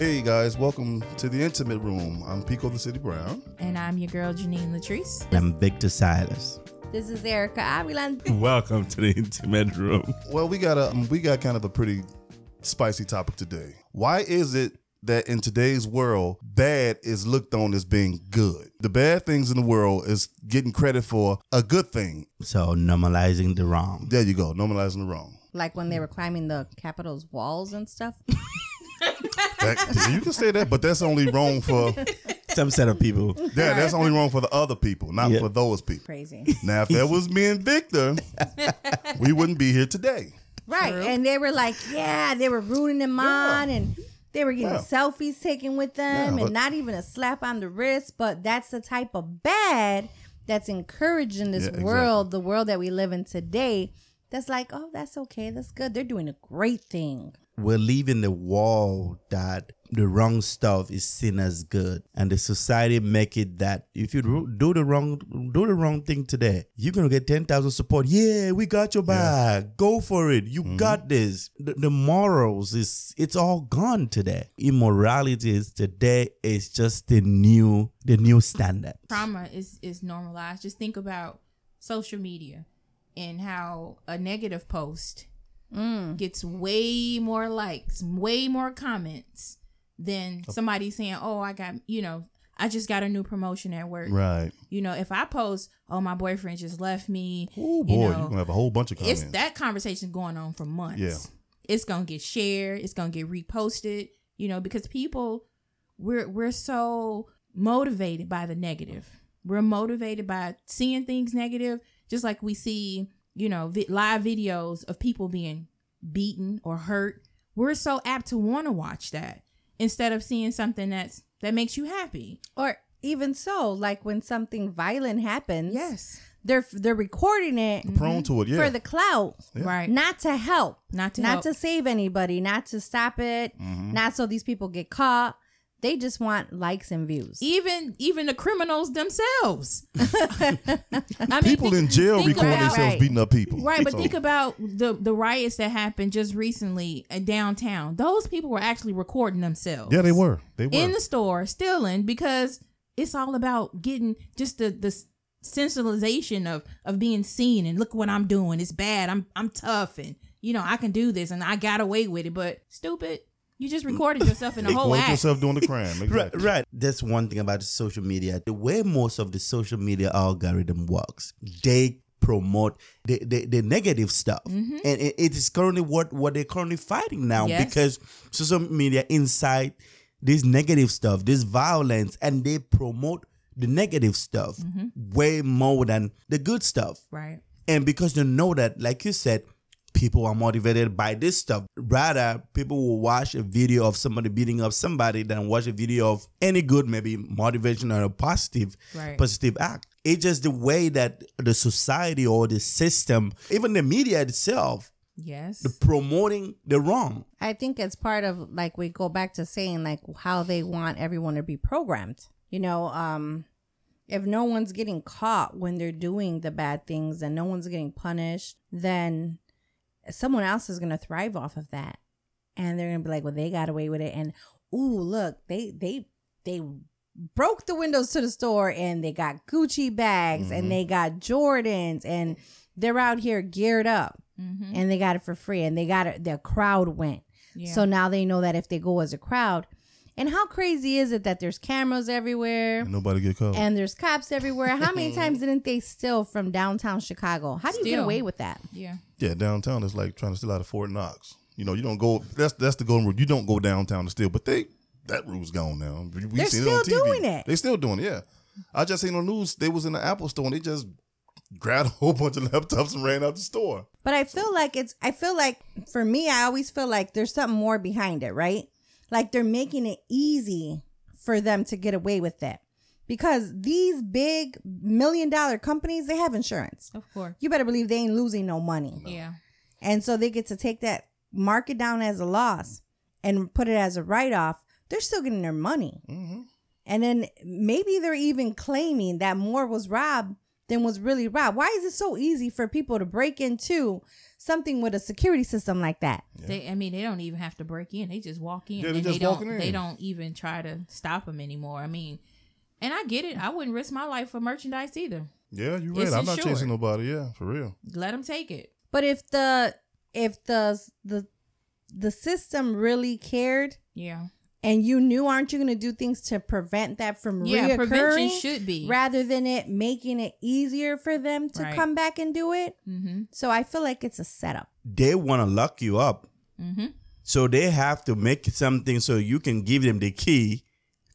Hey guys, welcome to the Intimate Room. I'm Pico the City Brown. And I'm your girl, Janine Latrice. I'm Victor Silas. This is Erica Avilan. Welcome to the intimate room. Well, we got a um, we got kind of a pretty spicy topic today. Why is it that in today's world, bad is looked on as being good? The bad things in the world is getting credit for a good thing. So normalizing the wrong. There you go, normalizing the wrong. Like when they were climbing the Capitol's walls and stuff. That- you can say that, but that's only wrong for Some set of people. yeah, that's only wrong for the other people, not Yeah. for those people. Crazy. Now, if that was me and Victor, we wouldn't be here today. right. And they were like, yeah, they were rooting them on and they were getting Yeah. selfies taken with them Yeah, and not even a slap on the wrist. But that's the type of bad that's encouraged in this Yeah, exactly. world, the world that we live in today. That's like, oh, that's okay. That's good. They're doing a great thing. We're leaving the wall that the wrong stuff is seen as good, and the society make it that if you do do the wrong do the wrong thing today, you're gonna get ten thousand support. Yeah, we got your back. Go for it. You mm-hmm. got this. The, the morals is it's all gone today. Immorality is today is just the new the new standard. Trauma is is normalized. Just think about social media and how a negative post Mm. gets way more likes, way more comments than somebody saying, "Oh, I got you know." I just got a new promotion at work. Right. You know, if I post, "Oh, my boyfriend just left me," Oh boy, you you're gonna have a whole bunch of comments. it's that conversation going on for months. Yeah. It's gonna get shared, it's gonna get reposted, you know, because people we're we're so motivated by the negative. We're motivated by seeing things negative, just like we see, you know, vi- live videos of people being beaten or hurt. We're so apt to want to watch that instead of seeing something that's that makes you happy. Or even so, like when something violent happens. Yes. They're they're recording it prone to it. Yeah. for the clout. Right. not to help, Not to not help. to save anybody, not to stop it, Mm-hmm. not so these people get caught. They just want likes and views. even even the criminals themselves. I mean, people think- in jail think recording about- themselves Right. beating up people. Right, but So, think about the the riots that happened just recently downtown. Those people were actually recording themselves. yeah, they were. They were. in the store stealing because it's all about getting just the the sensationalization of of being seen and look what I'm doing. It's bad. I'm I'm tough and you know I can do this and I got away with it. But stupid, you just recorded yourself in the whole Record act. yourself doing the crime. Right, Exactly. right. That's one thing about social media. The way most of the social media algorithm works, they promote the, the, the negative stuff, mm-hmm. and it, it is currently what what they're currently fighting now Yes. because social media inside this negative stuff, this violence, and they promote the negative stuff mm-hmm. way more than the good stuff. Right. And because they know that, like you said, people are motivated by this stuff. Rather, people will watch a video of somebody beating up somebody than watch a video of any good, maybe motivation or a positive, Right. positive act. It's just the way that the society or the system, even the media itself, Yes. the promoting the wrong. I think it's part of like we go back to saying like how they want everyone to be programmed. You know, um if no one's getting caught when they're doing the bad things and no one's getting punished, then someone else is going to thrive off of that. And they're going to be like, "Well, they got away with it." And ooh, look, they they they broke the windows to the store and they got Gucci bags and they got Jordans and they're out here geared up Mm-hmm. and they got it for free and they got it the crowd went Yeah. so now they know that if they go as a crowd and how crazy is it that there's cameras everywhere And nobody get caught. and there's cops everywhere how many times didn't they steal from downtown chicago how do you get away with that yeah. Yeah, downtown is like trying to steal out of Fort Knox. You know, you don't go. That's that's the golden rule. You don't go downtown to steal. But they that rule's gone now. We, we They're seen it on still TV. doing it. They still doing it. Yeah, I just seen on the news. They was in the Apple store and they just grabbed a whole bunch of laptops and ran out the store. but i feel like it's i feel like for me i always feel like there's something more behind it right like they're making it easy for them to get away with it because these big million dollar companies they have insurance Of course. you better believe they ain't losing no money Yeah. And so they get to take that, mark it down as a loss, and put it as a write off. They're still getting their money. Mm-hmm. And then maybe they're even claiming that more was robbed than was really robbed. Why is it so easy for people to break into something with a security system like that? They, I mean, they don't even have to break in; they just walk in, Yeah, they and just they don't. in. They don't even try to stop them anymore. I mean, and I get it. I wouldn't risk my life for merchandise either. Yeah, you're right. It's I'm not insured. chasing nobody. Yeah, for real. Let them take it. But if the if the the the system really cared Yeah, and you knew aren't you going to do things to prevent that from yeah. Prevention should be. rather than it making it easier for them to Right. come back and do it? mm-hmm. So I feel like it's a setup. They want to lock you up. Mm-hmm. So they have to make something so you can give them the key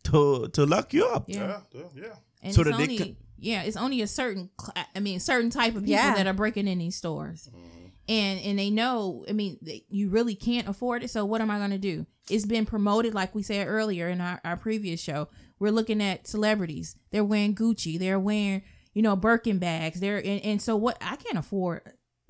to to lock you up. Yeah. yeah, yeah. And So it's that they only can- yeah, it's only a certain cla- I mean certain type of people Yeah. that are breaking in these stores. And and they know, I mean, they, you really can't afford it. So what am I going to do? It's been promoted like we said earlier in our, our previous show. We're looking at celebrities. They're wearing Gucci, they're wearing, you know, Birkin bags. They're and, and so what I can't afford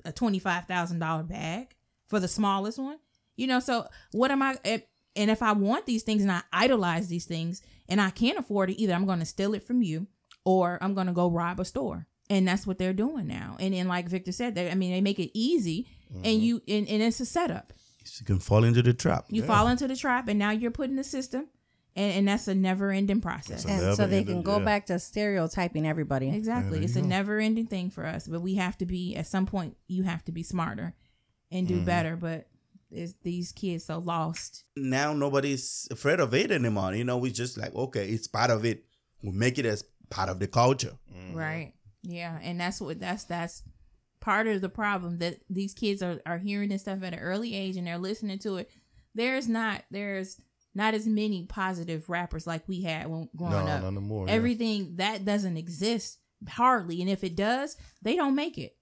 a $25,000 bag for the smallest one. You know, so what am I eh, and if I want these things and I idolize these things and I can't afford it either, I'm going to steal it from you or I'm going to go rob a store. And that's what they're doing now. And then, like Victor said, they, I mean, they make it easy, and you and, and it's a setup. You can fall into the trap. You fall into the trap, and now you're put in the system, and, and that's a never-ending process. It's a And so they ending- can go yeah. back to stereotyping everybody. Exactly, it's you a go. never-ending thing for us. But we have to be at some point. You have to be smarter and Mm-hmm. do better. But is these kids so lost? Now nobody's afraid of it anymore. You know, we just like okay, it's part of it. We make it as part of the culture. Right. Yeah, and that's what that's that's part of the problem that these kids are are hearing this stuff at an early age and they're listening to it. There's not there's not as many positive rappers like we had when growing No, up. not no more, yeah. Everything that doesn't exist hardly, and if it does, they don't make it.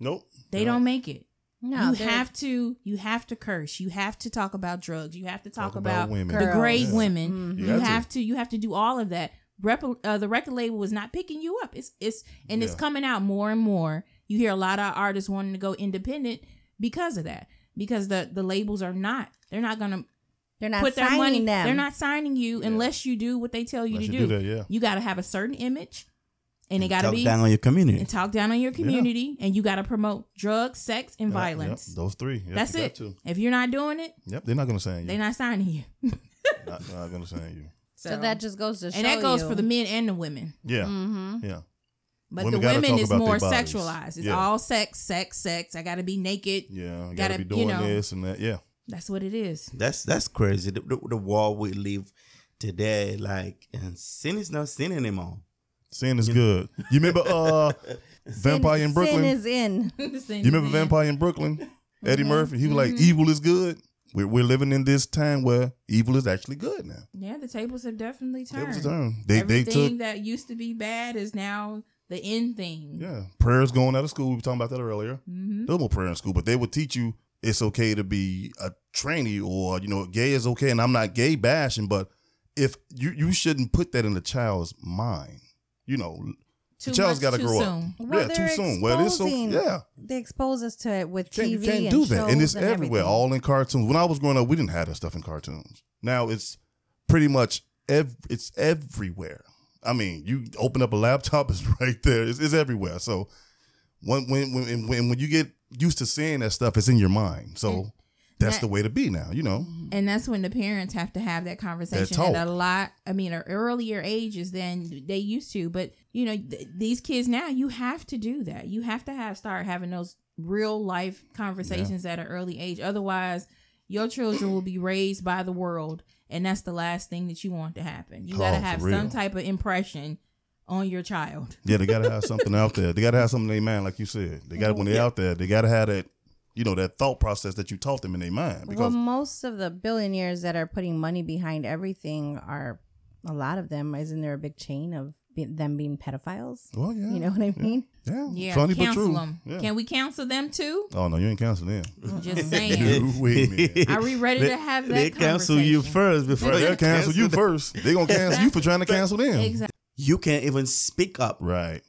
Nope. They No. don't make it. No, you have to you have to curse. You have to talk about drugs. You have to talk, Talk about about, women. the great Yeah. women. You You have to. have to. You have to do all of that. Rep, uh, the record label was not picking you up. It's it's and it's coming out more and more. You hear a lot of artists wanting to go independent because of that. Because the the labels are not. They're not gonna They're not put their signing money. them. They're not signing you unless you do what they tell you Unless to you do. do that, yeah. You got to have a certain image, and it got to Talk be down on your community. and talk down on your community, and you got to promote drugs, sex, and Yep, violence. Yep, those three. Yep, That's it. to. If you're not doing it, Yep, they're not gonna sign you. they're not signing you. not, not gonna sign you. so that just goes to show and that goes you. for the men and the women. Yeah. Mm-hmm. Yeah. But Women the women is more sexualized. It's Yeah. all sex, sex, sex. I got to be naked. Yeah. I gotta, Gotta, be you doing know. this and that. Yeah. That's what it is. That's that's crazy. The, the, the world we live today, like, and sin is not sin anymore. Sin is good. You remember uh Vampire in Brooklyn? Sin is in. you remember Vampire in Brooklyn? Eddie Murphy. He was like, evil is good. We're, we're living in this time where evil is actually good now. Yeah, the tables have definitely turned. Tables turn. They they Everything took that used to be bad is now the end thing. yeah prayers going out of school. We were talking about that earlier. Mm-hmm. There was no prayer in school, but they would teach you it's okay to be a trainee or you know gay is okay. And I'm not gay bashing, but if you you shouldn't put that in the child's mind. You know, Too the child's much got to grow soon. up. Well, yeah, too soon. Well, it's so yeah. They expose us to it with can't, TV you can't and do that, and it's shows everywhere, everything. all in cartoons. When I was growing up, we didn't have that stuff in cartoons. Now it's pretty much ev- it's everywhere. I mean, you open up a laptop, it's right there. It's, it's everywhere. So when when when when when you get used to seeing that stuff, it's in your mind. So mm. That's that- the way to be now. You know, mm-hmm. And that's when the parents have to have that conversation talk. at a lot, I mean, at earlier ages than they used to. But, you know, th- these kids now, you have to do that. You have to have start having those real life conversations at an early age. Otherwise, your children will be raised by the world. And that's the last thing that you want to happen. You got to Oh, have some type of impression on your child. yeah, they gotta have something out there. They gotta have something in their mind, like you said. They got to, when they're out there, they gotta have that. You know that thought process that you taught them in their mind well, because most of the billionaires that are putting money behind everything are a lot of them. Isn't there a big chain of be- them being pedophiles? well, yeah, You know what I mean? yeah, Yeah, funny but counsel true. them. Yeah. Can we counsel them too? Oh no, you ain't counseling them. Just saying. Wait a minute. Are we ready to have that They cancel you first before Right, they they'll cancel you first. They gonna cancel you for trying to cancel them. Exactly. You can't even speak up. Right.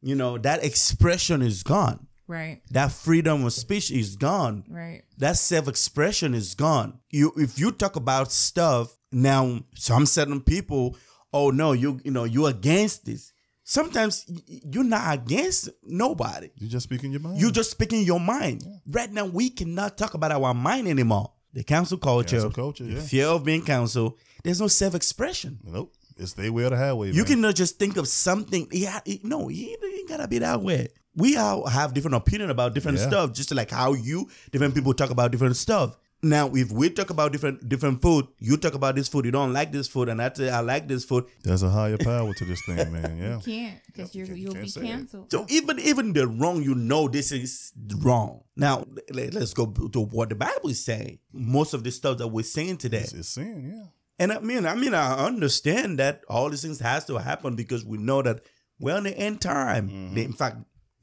You know that expression is gone. Right. That freedom of speech is gone. Right. that self-expression is gone. You if you talk about stuff now, some certain people, oh no, you you know, you're against this. sometimes y- y- you're not against nobody. You're just speaking your mind. You're just speaking your mind. Right now, we cannot talk about our mind anymore. The council culture, Cancel culture, the yeah. fear of being counsel. There's no self-expression. Nope. It's they way or the highway. You man. cannot just think of something. Yeah, it- no, it ain't gotta be that way. We all have different opinion about different Yeah. stuff, just like how you different people talk about different stuff. Now, if we talk about different different food, you talk about this food, you don't like this food, and I say I like this food. There's a higher power to this thing, man. Yeah. You can't because you you're can't- you you'll can't be say it. canceled. So even even the wrong, you know this is wrong. Now let, us go to what the Bible is saying. Most of the stuff that we're saying today, It's, it's sin, yeah. and I mean, I mean, I understand that all these things has to happen because we know that we're in the end time. Mm-hmm. In fact,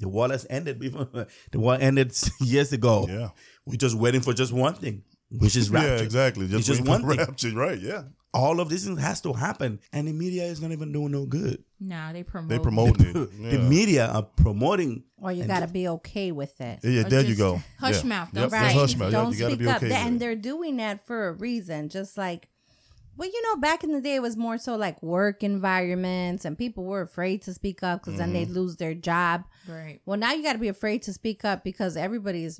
the war has ended before the war ended years ago. Yeah. We're just waiting for just one thing, which is rapture. Yeah, exactly. Just, just one thing. rapture, right? Yeah. All of this things has to happen, and the media is not even doing no good. Nah, they promote. They promoting it. The Yeah. media are promoting. Or you got to be okay with it. Yeah, yeah, there you go. hush yeah. mouth, Yep, don't that's say hush mouth. Don't you got to speak be up. okay. Th- with and it. they're doing that for a reason. Just like, well, you know, back in the day, it was more so like work environments, and people were afraid to speak up because then they'd Mm-hmm. lose their job. Right. Well, now you got to be afraid to speak up because everybody's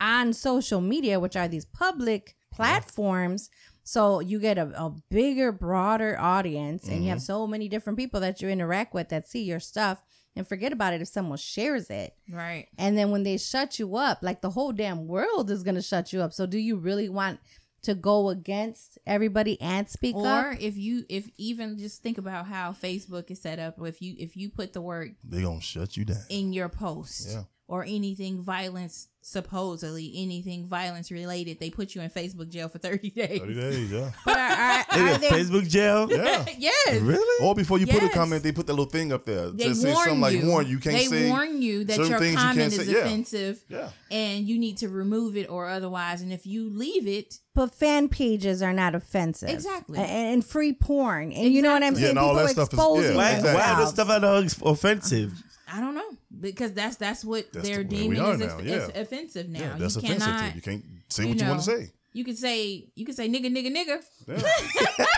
on social media, which are these public platforms. So you get a, a bigger, broader audience, and you have so many different people that you interact with that see your stuff. And forget about it if someone shares it. Right. And then when they shut you up, like the whole damn world is going to shut you up. So do you really want to go against everybody and speak Or up? if you if even just think about how Facebook is set up, if you if you put the word They gonna shut you down. in your post Yeah. Or anything violence supposedly anything violence related, they put you in Facebook jail for thirty days. Thirty days, yeah. But are, are, They are got they, Facebook jail. Yeah. yes. Really? Or before you put a comment, they put that little thing up there. They to say warn something like you. warn you can't they say warn you that your things you comment can't is say. Offensive Yeah. and you need to remove it or otherwise. And if you leave it, but fan pages are not offensive. Exactly. And, and free porn. And you know what I'm Exactly. Yeah, saying? and all People that stuff is- exposing yeah, Why, exactly. why are those themselves. stuff are those offensive? I don't know because that's that's what That's they're the deeming as, now, yeah. as offensive now. Yeah, that's you offensive cannot, you. You can't say you what you want to say. You can say you can say nigga nigga nigga.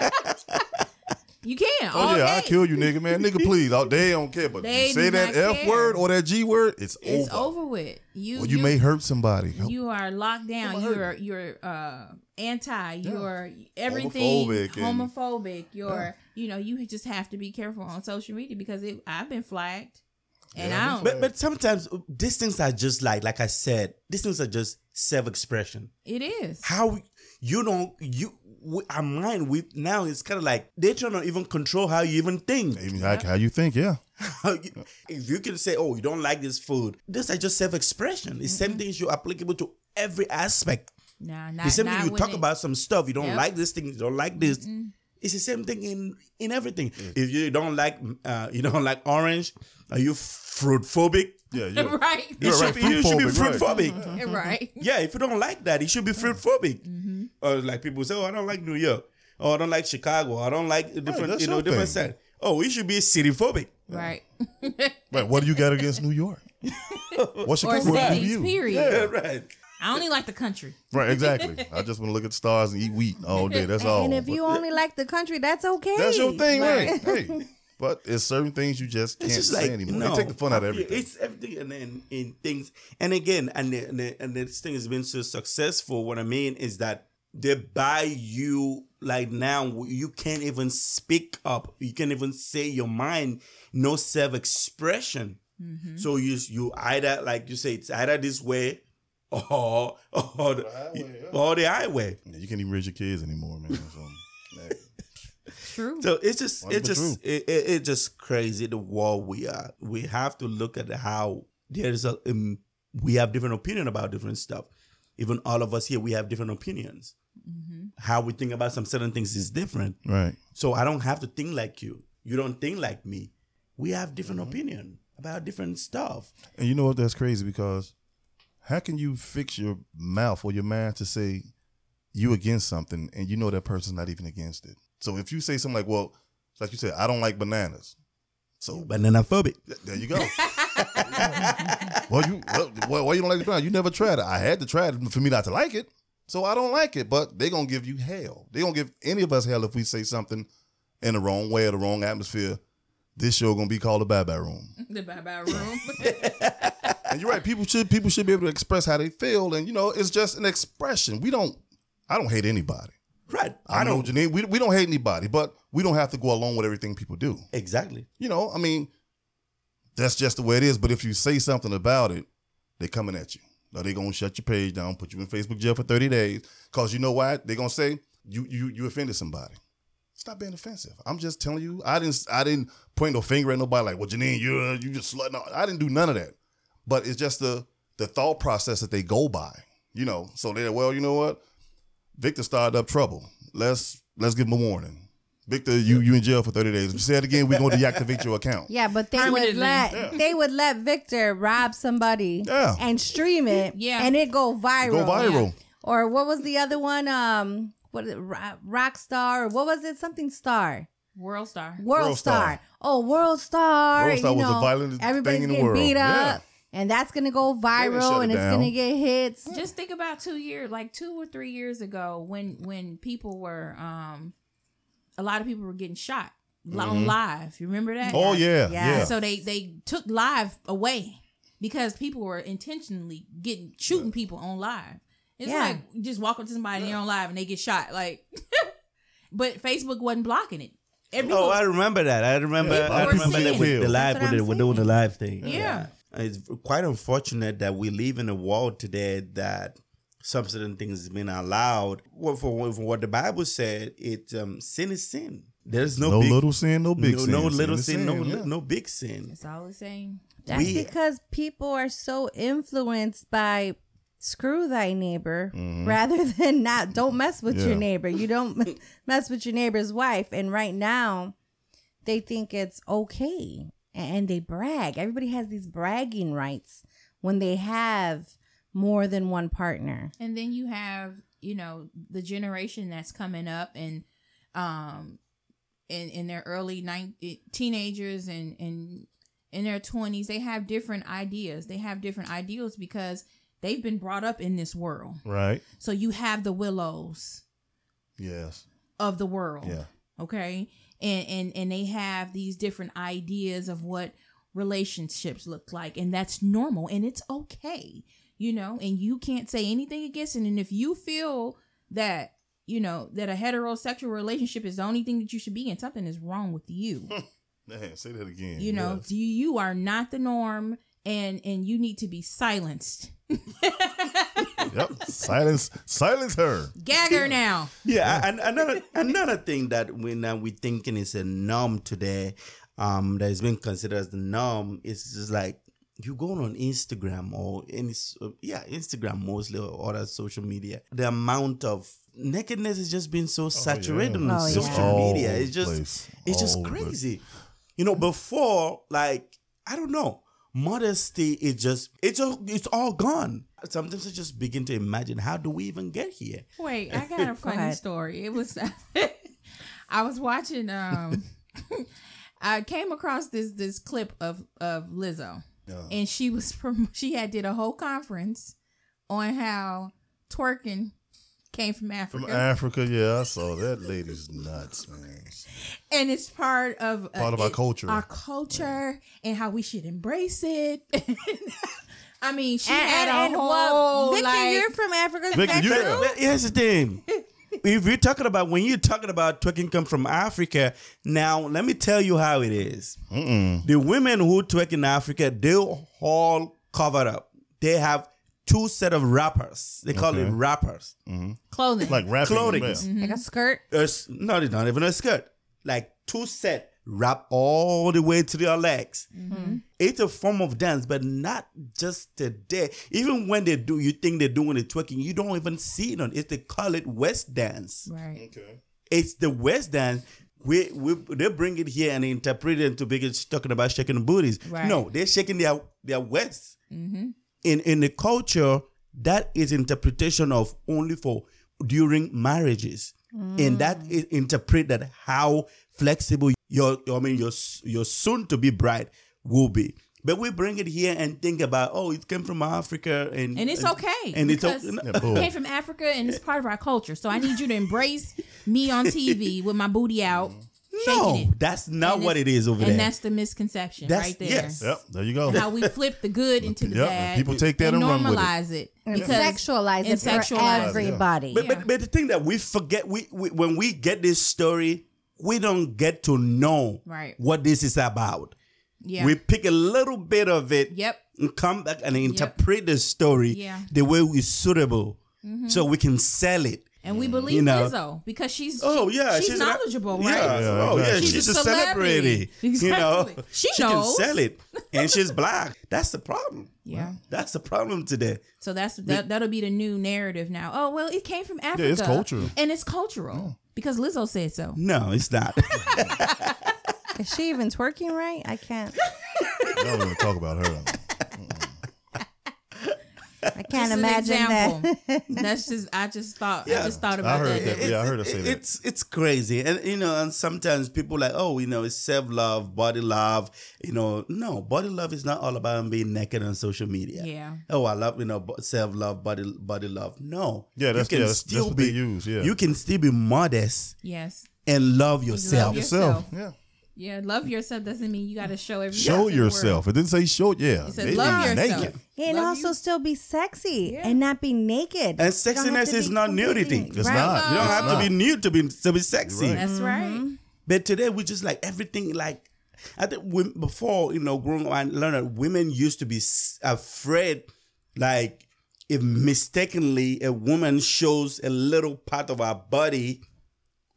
Yeah. You can. Oh all yeah, I day. kill you, nigga, man, nigga, please. Oh, they don't care, but They you say that f care. word or that g word, it's, It's over. over with. You Or you may hurt somebody. you are locked down. You're you're uh anti. You're everything Homophobic and- homophobic. You're you know you just have to be careful on social media because it, I've been flagged, and Yeah, I don't. But but sometimes uh, these things are just like like I said, these things are just self expression. it is. How you don't you we, our mind we now it's kind of like they're trying to even control how you even think. Even like how you think, yeah. If you can say, "Oh, you don't like this food," this is just self expression. It's same things you applicable to every aspect. Nah, not, The same not thing you talk it- about some stuff. You don't Yep. like this thing. You don't like this. It's the same thing in in everything. If you don't like uh, you don't like orange, are you fruit phobic? Yeah, you're, right. You You're should, right, be, you should be fruit fruit-phobic, phobic. right. yeah, if you don't like that, you should be fruit phobic. Or like people say, "Oh, I don't like New York. Oh, I don't like Chicago. I don't like different that's you know different thing. side." Oh, we should be city phobic. Right. Right, what do you got against New York? What's your or point cities, view? period. Yeah, right. I only like the country. Right, exactly. I just want to look at the stars and eat wheat all day. That's all. And if But you only like the country, that's okay. that's your thing, right? Right. Hey, but it's certain things you just can't just say like anymore. no, they take the fun out of everything. It's everything, and then in things, and again, and the, and, the, and this thing has been so successful. What I mean is that they buy you like now. You can't even speak up. You can't even say your mind. No self expression. Mm-hmm. So you you either like you say it's either this way or or the, highway, yeah. or the highway. Yeah, you can't even raise your kids anymore, man. So, man. True. So it's just Wonderful it's just it, it, it's just crazy the world we are. We have to look at how there is a um, we have different opinion about different stuff. Even all of us here, we have different opinions. How we think about some certain things is different. Right. So I don't have to think like you. You don't think like me. We have different Mm-hmm. opinion about different stuff. And you know what? That's crazy because how can you fix your mouth or your mind to say you against something and you know that person's not even against it? So if you say something like, well, like you said, I don't like bananas. So Banana phobic. th- there you go. well, you well, why, why you don't like the banana? You never tried it. I had to try it for me not to like it. So I don't like it, but they're gonna give you hell. They're gonna give any of us hell if we say something in the wrong way or the wrong atmosphere this show gonna be called the Bye Bye Room. the bye bye room. And you're right. People should people should be able to express how they feel, and you know, it's just an expression. We don't. I don't hate anybody. Right. I, know, Janine. We we don't hate anybody, but we don't have to go along with everything people do. Exactly. You know, I mean, that's just the way it is. But if you say something about it, they're coming at you. Now they gonna shut your page down, put you in Facebook jail for thirty days. Cause you know why? They gonna say you you you offended somebody. Stop being offensive. I'm just telling you. I didn't I didn't point no finger at nobody like, well, Janine, you you just slut. No, I didn't do none of that. But it's just the the thought process that they go by. You know, so they're well, you know what? Victor started up trouble. Let's let's give him a warning. Victor, you you in jail for 30 days. If you say it again, we're gonna deactivate your account. Yeah, but they would let Yeah. they would let Victor rob somebody Yeah. and stream it, Yeah. and it go viral. Go viral. Or what was the other one? Um, what is it, Ro- Rockstar? Or what was it? Something Star. World star. World, World Star. Star. Oh, World Star. World Star you was the know, violent Everybody's thing in the getting world. beat Yeah. up, and that's gonna go shut viral, it and it's down. gonna get hits. Just think about two years, like two or three years ago, when when people were, um, a lot of people were getting shot on live. You remember that? Oh yeah, Yeah. yeah. So they they took live away because people were intentionally getting shooting people on live. It's Yeah. like you just walk up to somebody and they're on live and they get shot. Like, but Facebook wasn't blocking it. Every Oh, I remember that. I remember. People I were remember that with the live. That's what With the, I'm we're doing the live thing. Yeah. It's quite unfortunate that we live in a world today that some certain things has been allowed. Well, for, for what the Bible said, it um, sin is sin. There's no, no big, little sin, no big no, sin. no Sin little is sin, no yeah. no big sin. That's all the same. That's We- because people are so influenced by screw thy neighbor Mm-hmm. rather than not don't mess with Yeah. your neighbor. You don't mess with your neighbor's wife. And right now, they think it's okay and they brag. Everybody has these bragging rights when they have more than one partner. And then you have, you know, the generation that's coming up and um in in their early nine teenagers and and in their 20s, they have different ideas. They have different ideals because they've been brought up in this world. Right. So you have the Willows Yes. of the world. Yeah. Okay. And and and they have these different ideas of what relationships look like and that's normal and it's okay. You know, and you can't say anything against it. And if you feel that, you know, that a heterosexual relationship is the only thing that you should be in, something is wrong with you. Man, say that again. You know, Yes. you, you are not the norm and and you need to be silenced. Yep. silence. Silence her. Gag her now. Yeah, and another another thing that we now we thinking is a norm today, um, that has been considered as the norm is just like you go on Instagram or any uh, yeah Instagram mostly or other social media. The amount of nakedness has just been so saturated yeah. on Oh, social yeah. media. It's just place. it's just All crazy. You know, before like I don't know. Modesty is just it's all it's all gone. Sometimes I just begin to imagine how do we even get here? Wait, I got a funny ahead. story. It was I was watching um I came across this this clip of of Lizzo. And she was from she had did a whole conference on how twerking came from Africa. From Africa, yeah, I saw that lady's nuts, man. and it's part of uh, Part of our it- culture. Our culture and how we should embrace it. I mean, she And, had and, a and whole what, Victor, like, you're from Africa. is Victor, that you- true? But, but here's the thing. if you're talking about when you're talking about twerking come from Africa, now let me tell you how it is. The women who twerk in Africa, they're all covered up. They have two set of wrappers. They call it Okay. wrappers. clothing. Like rapping. Clothing. Yeah. Mm-hmm. Like a skirt. It's not, it's not even a skirt. Like two set wrap all the way to their legs. Mm-hmm. It's a form of dance, but not just today. Even when they do, you think they're doing the twerking, you don't even see it on it. They call it West dance. right. Okay. It's the West dance. We, we they bring it here and interpret it into because talking about shaking the booties. Right. No, they're shaking their their West. Mm-hmm. In in the culture, that is interpretation of only for during marriages, and mm. that is interpret that how flexible your I mean your your soon to be bride will be. But we bring it here and think about oh it came from Africa and And it's okay. and it's okay. Yeah. It came from Africa and it's part of our culture. So I need you to embrace me on TV with my booty out, No, that's not And what it's- over and there. And that's the misconception That's- right there. yes. Yep, there you go. How we flip the good into the Yep, bad. people take that and run with it. normalize it. And because- sexualize it for sexualize it. everybody. But, but but the thing that we forget, we, we when we get this story, we don't get to know Right. what this is about. Yeah. We pick a little bit of it Yep. and come back and interpret the story Yeah. the way is suitable, mm-hmm. so we can sell it. And we believe You know. Lizzo because she's Oh yeah, she's, an- knowledgeable, Yeah, right? Yeah, oh yeah, she's, She's a a celebrity. celebrity. You know, Exactly. She can sell it, and she's black. That's the problem. Yeah. That's the problem today. So that's that, that'll be the new narrative now. Oh well, it came from Africa. it's cultural. and it's cultural oh. because Lizzo said so. No, it's not. Is she even twerking right? I can't. I don't want to talk about her. I can't Just an imagine example. that. That's just I just thought Yeah. I just thought I about heard that. that. Yeah, I heard her say that. It's it's crazy, and you know, and sometimes people like, oh, you know, it's self love, body love. You know, no, body love is not all about being naked on social media. Yeah. Oh, I love you know self love, body body love. No. Yeah, that's- you can yeah, that's- still that's what be they use, yeah. You can still be modest Yes. and love yourself. yourself. Yourself. Yeah. Yeah, love yourself doesn't mean you got to show everything. Show else in the world. yourself. It didn't say show. Yeah. It says They love yourself. naked. and Love also you. still be sexy Yeah. and not be naked. And You don't have sexiness is not nudity. completely- It's Right. not. You don't It's have not. to be nude to be to be sexy. Right. That's right. Mm-hmm. But today we just like everything like I think we, before you know growing up I learned that women used to be afraid like if mistakenly a woman shows a little part of her body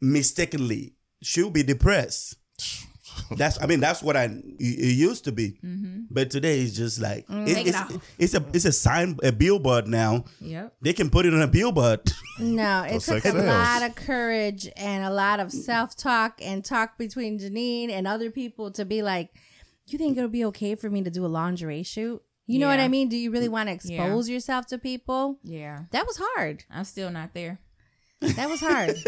mistakenly she'll be depressed. That's I mean that's what I it it used to be, mm-hmm. but today it's just like mm, it- Take it it's, off. it's a it's a sign a billboard now. Yep. They can put it on a billboard. No, it took a lot of courage and a lot of self talk and talk between Janine and other people to be like, you think it'll be okay for me to do a lingerie shoot? You know what I mean? Do you really want to expose yourself to people? Yeah. That was hard. I'm still not there. That was hard.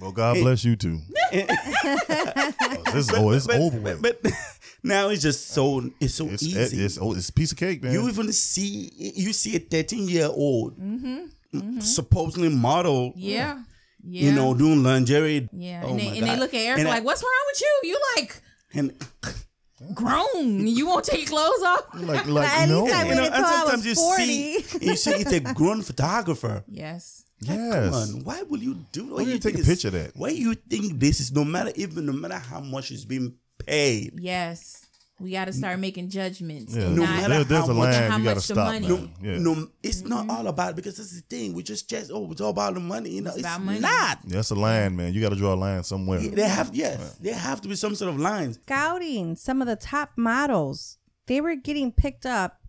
Well, God bless you too. this is, oh, it's over with. But now it's just so it's so It's, easy. it's, oh, it's a piece of cake, man. You even see you see a 13 year old Mm-hmm. supposedly model, Yeah. Yeah. you know, doing lingerie. Yeah. Oh and, they, and they look at Eric And I- like, "What's wrong with you? You like and grown? You won't take your clothes off?" like, like no. you know, and sometimes you see you see it's a grown photographer. Yes. Yes. Come on, why will you do? Why do you take think a picture of that? Why you think this is no matter even no matter how much is being paid? Yes. We got to start mm. making judgments. Yeah. No not- matter There- there's how a much- line how you got to much the stop. money- man. Yeah. No, it's not all about it because that's the thing. We just just oh, it's all about the money. You know, it's, about money. not. That's a line, man. You got to draw a line somewhere. They have yes, there have to be some sort of lines. Scouting, some of the top models, they were getting picked up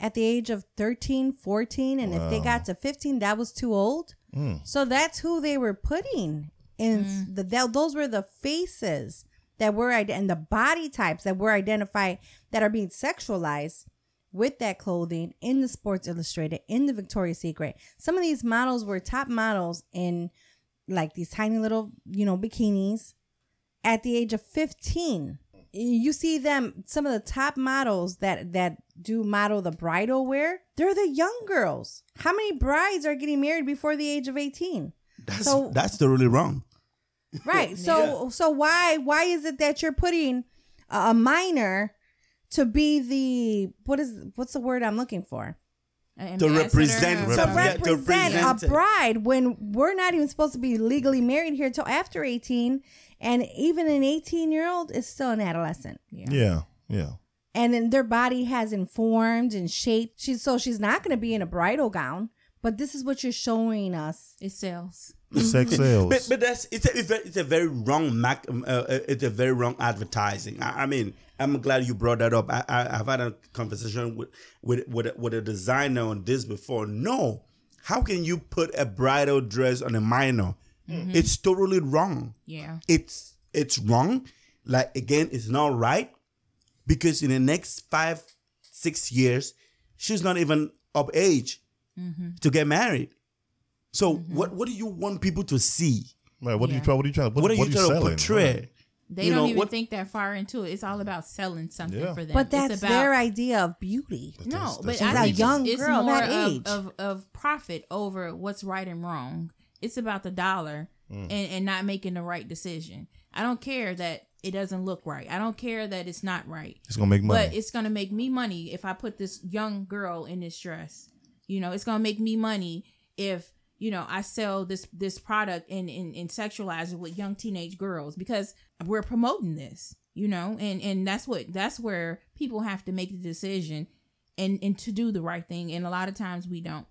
at the age of 13, 14. And if they got to 15, that was too old. Hmm. So that's who they were putting in hmm. the that, those were the faces that were and the body types that were identified that are being sexualized with that clothing in the Sports Illustrated, in the Victoria's Secret. Some of these models were top models in like these tiny little, you know, bikinis at the age of 15 you see them some of the top models that that do model the bridal wear they're the young girls. How many brides are getting married before the age of 18 That's So- that's totally wrong. right. So so why why is it that you're putting a a minor to be the what is what's the word i'm looking for? An To ambassador represent to some- yeah, to represent represent a bride when we're not even supposed to be legally married here till after 18 and even an 18 year old is still an adolescent Yeah. Yeah. yeah. and then their body has informed and shaped. She's so she's not going to be in a bridal gown, but this is what you're showing us. It sells. Sex sales. But but that's it's a, it's a, very wrong mac, uh, uh, it's a very wrong advertising. I, I mean, I'm glad you brought that up. I, I I've had a conversation with with with a, with a designer on this before. No, how can you put a bridal dress on a minor? Mm-hmm. It's totally wrong. Yeah. It's it's wrong. Like again, it's not right because in the next five six years, she's not even of age mm-hmm. to get married. So mm-hmm. what what do you want people to see? Right. What are you Yeah. trying? What are you trying? What, What are you trying to portray? Right. They You don't know, even what- think that far into it. It's all about selling something Yeah. for them. But It's that's about, their idea of beauty. No, That's- but that's I a think young it's, it's girl more that age. Of, of profit over what's right and wrong. It's about the dollar mm. and, and not making the right decision. I don't care that it doesn't look right. I don't care that it's not right. It's gonna make money. But it's gonna make me money if I put this young girl in this dress. You know, it's gonna make me money if you know I sell this this product and and, and sexualize it with young teenage girls because we're promoting this. You know, and and that's what that's where people have to make the decision and and to do the right thing. And a lot of times we don't.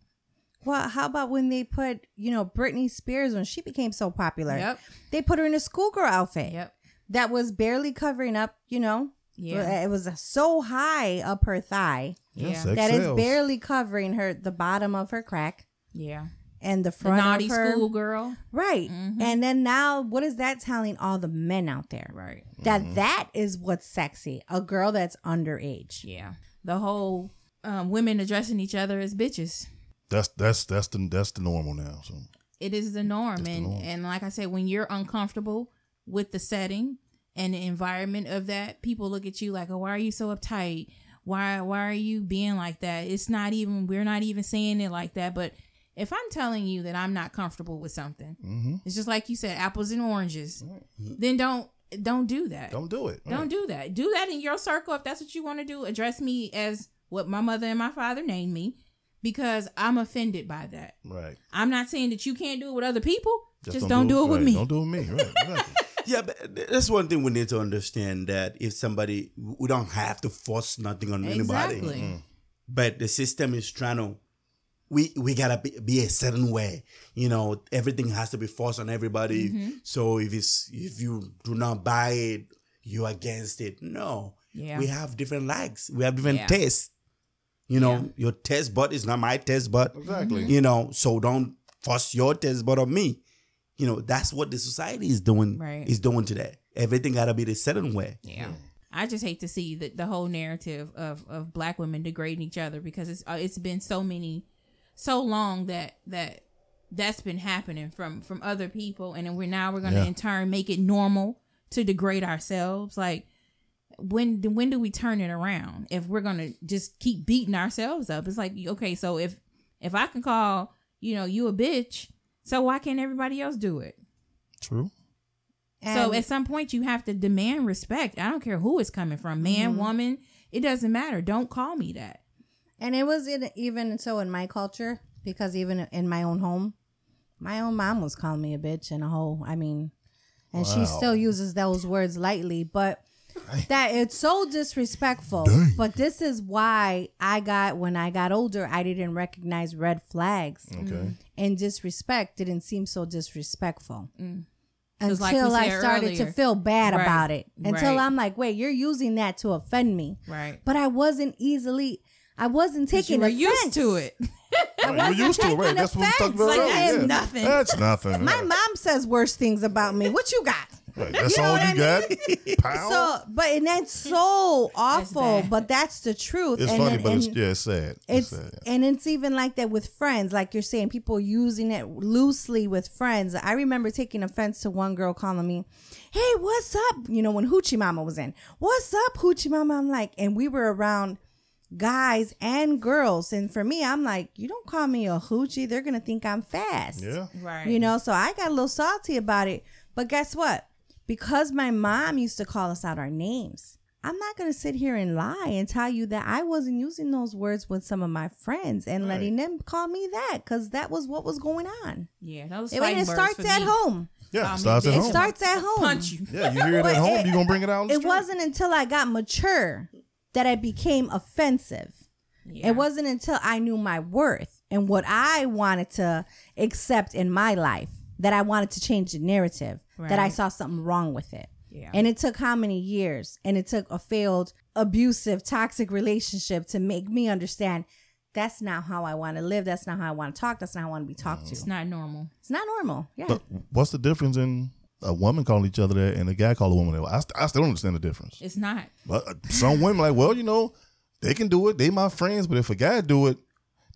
Well, how about when they put, you know, Britney Spears when she became so popular? Yep. They put her in a schoolgirl outfit Yep. that was barely covering up, you know. Yeah. It was so high up her thigh Yeah, Yeah. that it's sells. barely covering her the bottom of her crack Yeah. And the The front naughty of her. schoolgirl. Right. Mhm. And then now what is that telling all the men out there? Right. That that is what's sexy. A girl that's underage. Yeah. The whole um, women addressing each other as bitches. That's that's that's the that's the normal now. So it is the norm It's the and norm. and like i said when you're uncomfortable with the setting and the environment of that people look at you like oh why are you so uptight why why are you being like that it's not even we're not even saying it like that but if i'm telling you that i'm not comfortable with something mhm. it's just like you said apples and oranges then don't don't do that don't do it. don't do that. Do that in your circle if that's what you want to do. Address me as what my mother and my father named me because I'm offended by that. Right. I'm not saying that you can't do it with other people. Just, don't don't, do it with right, me. Don't do it with me. Right. Exactly. Yeah, but that's one thing we need to understand that if somebody, we don't have to force nothing on anybody. Exactly. But the system is trying to, we we gotta be, be a certain way. You know, everything has to be forced on everybody. Mm-hmm. So if it's if you do not buy it, you're against it. No, Yeah. we have different likes. We have different Yeah. tastes. You know, Yeah. your taste bud is not my taste bud. Exactly. Mm-hmm. You know, so don't force your taste bud on me. You know, that's what the society is doing. Right. Is doing today. Everything gotta be the certain way. Yeah. I just hate to see the, the whole narrative of, of black women degrading each other because it's uh, it's been so many so long that that that's been happening from from other people and then we're now we're going to Yeah. in turn make it normal to degrade ourselves like when when do we turn it around if we're going to just keep beating ourselves up it's like okay so if if I can call you know you a bitch so why can't everybody else do it True. so And- at some point you have to demand respect. I don't care who it's coming from, man, Mm-hmm. woman, it doesn't matter. Don't call me that. And it was in, even so in my culture because even in my own home, my own mom was calling me a bitch and a hoe. I mean, and she still uses those words lightly, but that it's so disrespectful. But this is why I got when I got older, I didn't recognize red flags Okay. Mm. and disrespect didn't seem so disrespectful. Just like Until we I said started to feel bad Right, about it. Until right. I'm like, wait, you're using that to offend me. Right. But I wasn't easily I wasn't You taking were offense. used to it. I Right, wasn't You're used to it, taking right? That's what we talked offense. about Like, earlier. that's yeah. nothing. That's nothing. My mom says worse things about me. What you got? Right, That's You know all you I got. So, but and that's so awful. bad. but that's the truth. it's and, funny, and- but it's and yeah, it's sad. it's sad. yeah. and it's even like that with friends. Like you're saying, people using it loosely with friends. I remember taking offense to one girl calling me, "Hey, what's up?" You know when Hoochie Mama was in. What's up, Hoochie Mama? I'm like, and we were around guys and girls, and for me, I'm like, you don't call me a hoochie. They're gonna think I'm fast. Yeah. Right. You know, so I got a little salty about it. But guess what? Because my mom used to call us out our names, I'm not going to sit here and lie and tell you that I wasn't using those words with some of my friends and letting them call me that because that was what was going on. Yeah, that was I mean, it starts at me. home. Yeah. Call It starts at. It home. starts at home. Punch you. Yeah, you hear it at home. it- You gonna bring it out? It street? wasn't until I got mature that I became offensive. Yeah. It wasn't until I knew my worth and what I wanted to accept in my life that I wanted to change the narrative, that I saw something wrong with it. Yeah. And it took how many years? And it took a failed, abusive, toxic relationship to make me understand that's not how I want to live. That's not how I want to talk. That's not how I want to be talked to. It's not normal. It's not normal. Yeah. But what's the difference in a woman calling each other that and a guy calling a woman that? I, st- I still don't understand the difference. It's not. But uh, some women like, well, you know, they can do it. They my friends. But if a guy do it,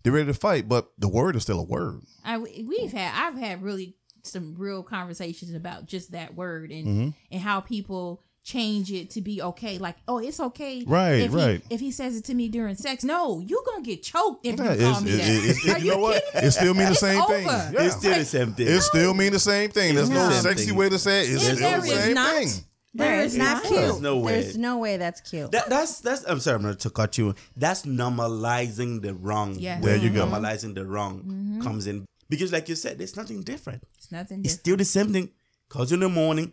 they're ready to fight. But the word is still a word. I we've had I've had really some real conversations about just that word and Mm-hmm. and how people change it to be okay. Like, oh, it's okay. Right, if right. He, if he says it to me during sex, no, you gonna get choked if Yeah, you call it's, me it, that. it, it's- Are you know what? kidding? It still mean the It's same thing. Yeah. It's still the same thing. It still mean the same thing. There's no It's the same sexy thing. way to say it. It's If still the same not, thing. there it's is not not. cute. There's no way. There's no way that's cute. That, that's that's. I'm sorry, I'm not to cut you. That's normalizing the wrong. Yes. There you go. Normalizing the wrong mm-hmm. comes in because, like you said, there's nothing different. It's nothing It's still the same thing. Cause in the morning,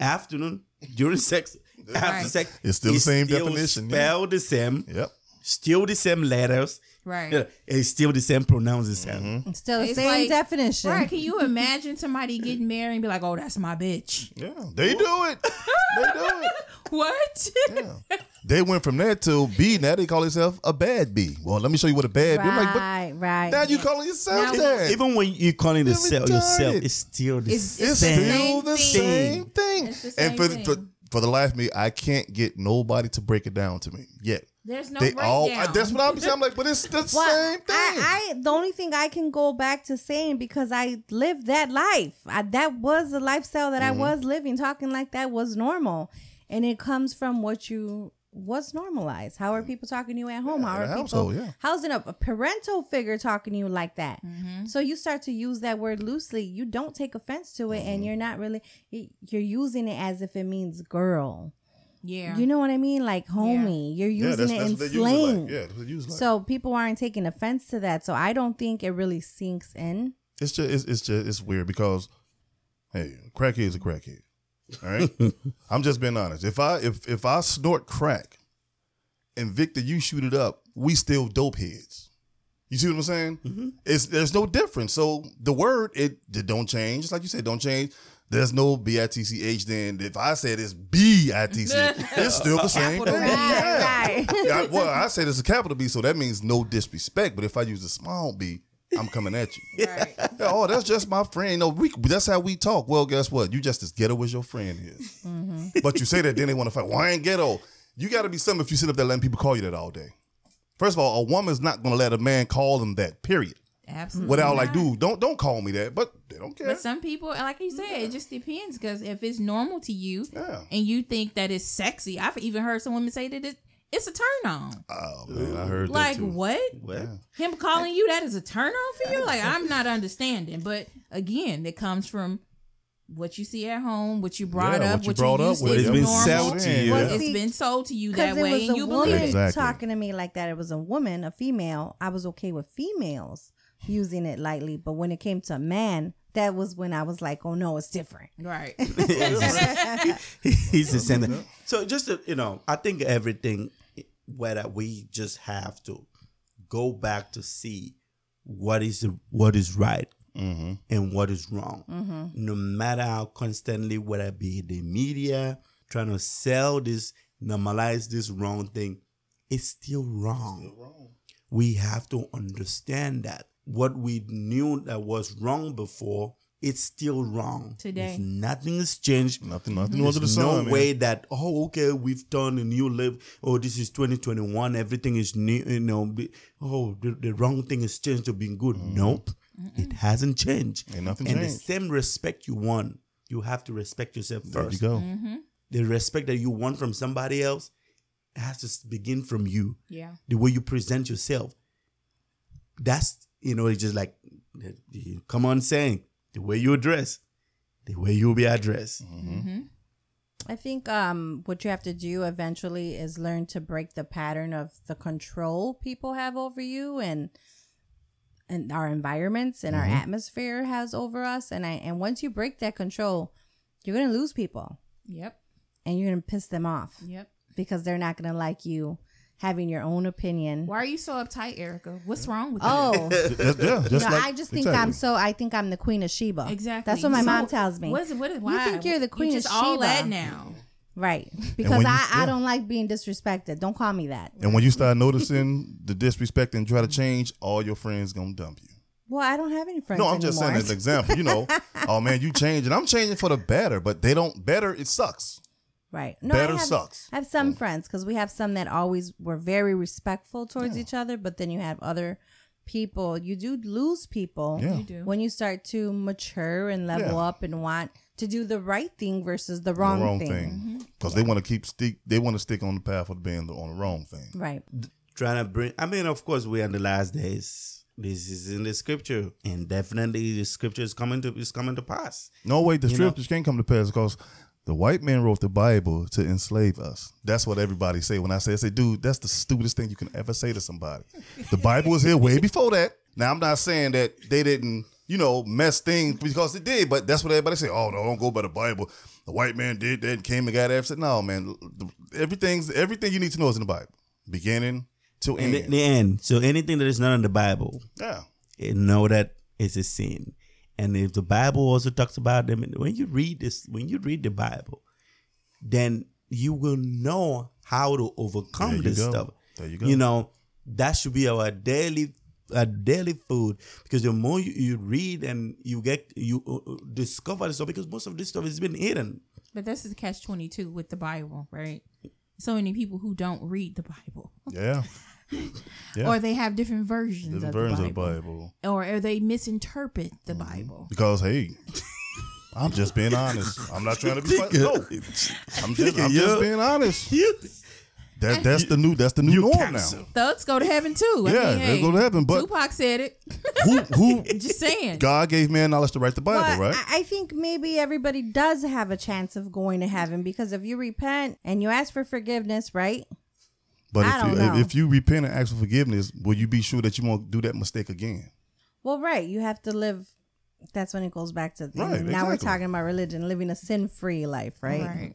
afternoon, during sex, after Right. sex, It's still the same definition, yeah. The same. Yep. Still the same letters. Right. Yeah, it's still the same pronouns. Same. Mm-hmm. It's still the It's same like- definition. Right? Can you imagine somebody getting married and be like, "Oh, that's my bitch"? Yeah. They do it. they do it. What? Yeah. They went from that to B. Now they call themselves a bad B. Well, let me show you what a bad B. I'm like, but right, right. now you calling yourself Now- that. Even when you calling You're yourself yourself, it's still the It's- It's same. still the same thing. It's the and for, same for thing. For the life of me, I can't get nobody to break it down to me yet. There's no they all. breakdown. That's what I'm saying. I'm like, but it's the Well, same thing. I, I the only thing I can go back to saying because I lived that life. I, that was the lifestyle that Mm-hmm. I was living. Talking like that was normal, and it comes from what you what's normalized. How are people talking to you at home? Yeah, How are people? household, yeah. How's it a, a parental figure talking to you like that? Mm-hmm. So you start to use that word loosely. You don't take offense to it, Mm-hmm. and you're not really you're using it as if it means girl. Yeah. You know what I mean? Like homie. You're yeah, using that's, it that's in it slang. like. Yeah, that's what they use it like. So people aren't taking offense to that. So I don't think it really sinks in. it's just it's, it's just it's weird because hey, crackhead's a crackhead. All right, I'm just being honest. If I if if I snort crack, and Victor, you shoot it up, we still dope heads. You see what I'm saying? Mm-hmm. It's there's no difference. So the word it, it don't change. Just like you said, don't change. There's no B I T C H. Then if I said it's B I T C, it's still the same thing. Yeah. Right. Yeah, well, I said it's a capital B, so that means no disrespect. But if I use a small B, I'm coming at you. Right. Yeah, oh, that's just my friend. No, we, that's how we talk. Well, guess what? You just as ghetto as your friend is. Mm-hmm. But you say that, then they want to fight. Well, I ain't ghetto. You got to be something if you sit up there letting people call you that all day. First of all, a woman's not going to let a man call them that. Period. Absolutely. Without like, dude, don't don't call me that. But they don't care. But some people, like you said, it just depends. Because if it's normal to you, Yeah. and you think that it's sexy, I've even heard some women say that it, it's a turn on. oh man, I heard Like that too. what? What? Him calling you that is a turn on for you? Like I'm not understanding. But again, it comes from what you see at home, what you brought Yeah, up, what you what brought you up used with. to It's is been normal. sold to you. Well, Yeah. It's see, been sold to you Because that it way, was and you woman believe it. Exactly. talking to me like that. It was a woman, a female. I was okay with females using it lightly, but when it came to a man, that was when I was like, "Oh no, it's different." Right. He's the same. So just to, you know, I think everything whether we just have to go back to see what is what is right mm-hmm. and what is wrong. Mm-hmm. No matter how constantly, whether it be the media trying to sell this, normalize this wrong thing, it's still wrong. We have to understand that what we knew that was wrong before, it's still wrong Today. If nothing has changed. Nothing, nothing under the There's sun. no man. way that oh okay we've done a new live oh this is 2021 everything is new you know be- oh the, the wrong thing has changed to being good mm-hmm. nope it hasn't changed Ain't nothing and the same respect you want you have to respect yourself There you first go. Mm-hmm. the respect that you want from somebody else has to begin from you Yeah. the way you present yourself that's you know it's just like the- the- come on saying the way you address the way you'll be addressed. Mm-hmm. Mm-hmm. I think um, what you have to do eventually is learn to break the pattern of the control people have over you and and our environments and our mm-hmm. atmosphere has over us. And I and once you break that control, you're gonna lose people. Yep. and you're gonna piss them off. Yep. because they're not gonna like you having your own opinion. Why are you so uptight, Erica? What's wrong with oh. you? Oh. Yeah, just No, like- I just think exactly. I'm so. I think I'm the queen of Sheba. Exactly. That's what my So, mom tells me. What is, what is, why? You think you're the queen you of just all Sheba. that now. Right. Because you- I, I don't like being disrespected. Don't call me that. And when you start noticing the disrespect and try to change, all your friends gonna dump you. Well, I don't have any friends. No, I'm just saying as an example. You know, oh man, you changing. I'm changing for the better, but they don't better. It sucks. Right. No, Better I have, sucks. I have some mm. friends because we have some that always were very respectful towards each other, but then you have other people. You do lose people Yeah. You do. when you start to mature and level Yeah. up and want to do the right thing versus the wrong, the wrong thing. thing. Mm-hmm. because they want to keep stick. They want to stick on the path of being the, on the wrong thing. Right. trying to bring. I mean, of course, we're in the last days. This is in the scripture, and definitely the scripture is coming to is coming to pass. No, way, the You know? can't come to pass because the white man wrote the Bible to enslave us. That's what everybody say. When I say, I say, dude, that's the stupidest thing you can ever say to somebody. The Bible was here way before that. Now, I'm not saying that they didn't, you know, mess things because it did, but that's what everybody say. Oh, no, don't go by the Bible. The white man did that and came and got after. No, man, everything's everything you need to know is in the Bible, beginning to end. the, the end, so anything that is not in the Bible, yeah, know that it's a sin. And if the Bible also talks about them, when you read this, when you read the Bible, then you will know how to overcome this go. stuff. There you go. You know, that should be our daily our daily food because the more you, you read and you get you uh, uh, discover this stuff because most of this stuff has been hidden. But this is catch twenty two with the Bible, right? So many people who don't read the Bible, yeah. Yeah. or they have different versions Different of, versions the of the Bible, or or they misinterpret the Mm-hmm. Bible. Because hey, I'm just being honest. I'm not trying to be funny. No, I'm just I'm just being honest. That that's the new that's the new norm now. Thugs go to heaven too. I Yeah, mean, they go to heaven, but- Tupac said it. Who who Just saying. God gave man knowledge to write the Bible, Well, right? I, I think maybe everybody does have a chance of going to heaven because if you repent and you ask for forgiveness, right? But I if you don't know. if you repent and ask for forgiveness, will you be sure that you won't do that mistake again? Well, right. You have to live. That's when it goes back to Right, now we're talking about religion, living a sin free life, right? Right.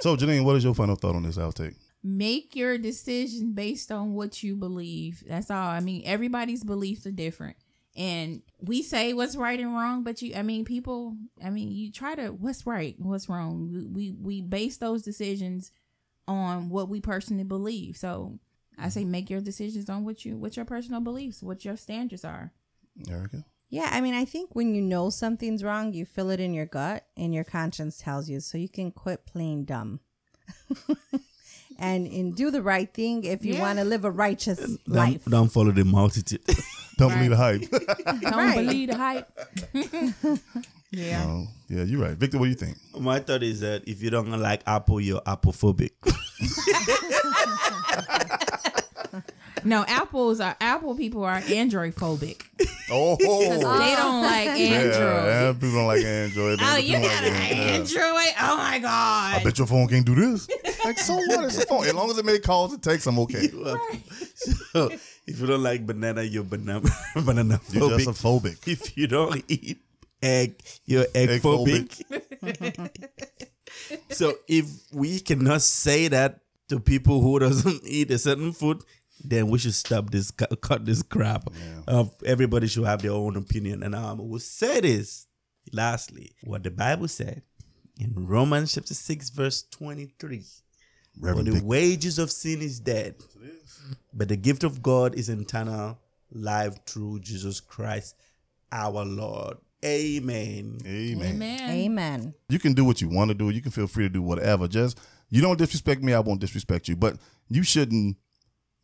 So Janine, what is your final thought on this outtake? Make your decision based on what you believe. That's all. I mean, everybody's beliefs are different. And we say what's right and wrong, but you I mean people I mean you try to what's right, what's wrong. We we, we base those decisions on what we personally believe. So I say mm-hmm. make your decisions on what you what your personal beliefs, what your standards are. Erica? Yeah, I mean, I think when you know something's wrong, you feel it in your gut and your conscience tells you, so you can quit playing dumb. and and do the right thing if you Yeah. want to live a righteous Don't, life. don't follow the multitude. Don't believe the hype. Don't Right. believe the hype. Yeah. Oh, yeah, you're right. Victor, what do you think? My thought is that if you don't like Apple, you're Applephobic. No, apples are Apple people are Android phobic. Oh, They don't like Android. Yeah, people don't like Android. Oh, They you don't got like an it. Yeah. Android? Oh my god! I bet your phone can't do this. Like, so what? It's a phone. As long as it makes calls and texts, I'm okay. so if you don't like banana, you're banana banana You're just a phobic. if you don't eat egg, you're egg, phobic. so if we cannot say that to people who doesn't eat a certain food, then we should stop this cut this crap. Of everybody should have their own opinion. And um, we'll say this lastly, what the Bible said in Romans chapter six verse twenty three. For the Vic- wages of sin is death, but the gift of God is eternal life through Jesus Christ our Lord. Amen. Amen. Amen. Amen. You can do what you want to do. You can feel free to do whatever. Just you don't disrespect me, I won't disrespect you. But you shouldn't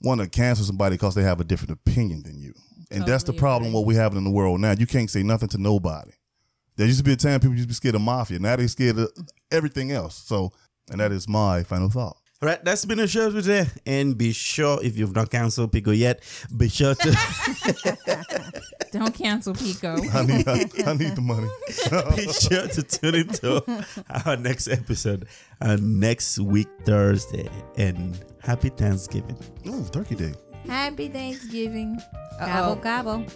want to cancel somebody because they have a different opinion than you. And that's the problem agree. what we have in the world now. You can't say nothing to nobody. There used to be a time people used to be scared of mafia. Now they're scared of everything else. So, and that is my final thought. All right, that's been a show today. And be sure, if you've not canceled Pico yet, be sure to Don't cancel Pico. I need, I, I need the money. be sure to tune into our next episode uh, next week Thursday. And happy Thanksgiving. Ooh, Turkey Day. Happy Thanksgiving. Gobble Uh-oh. gobble.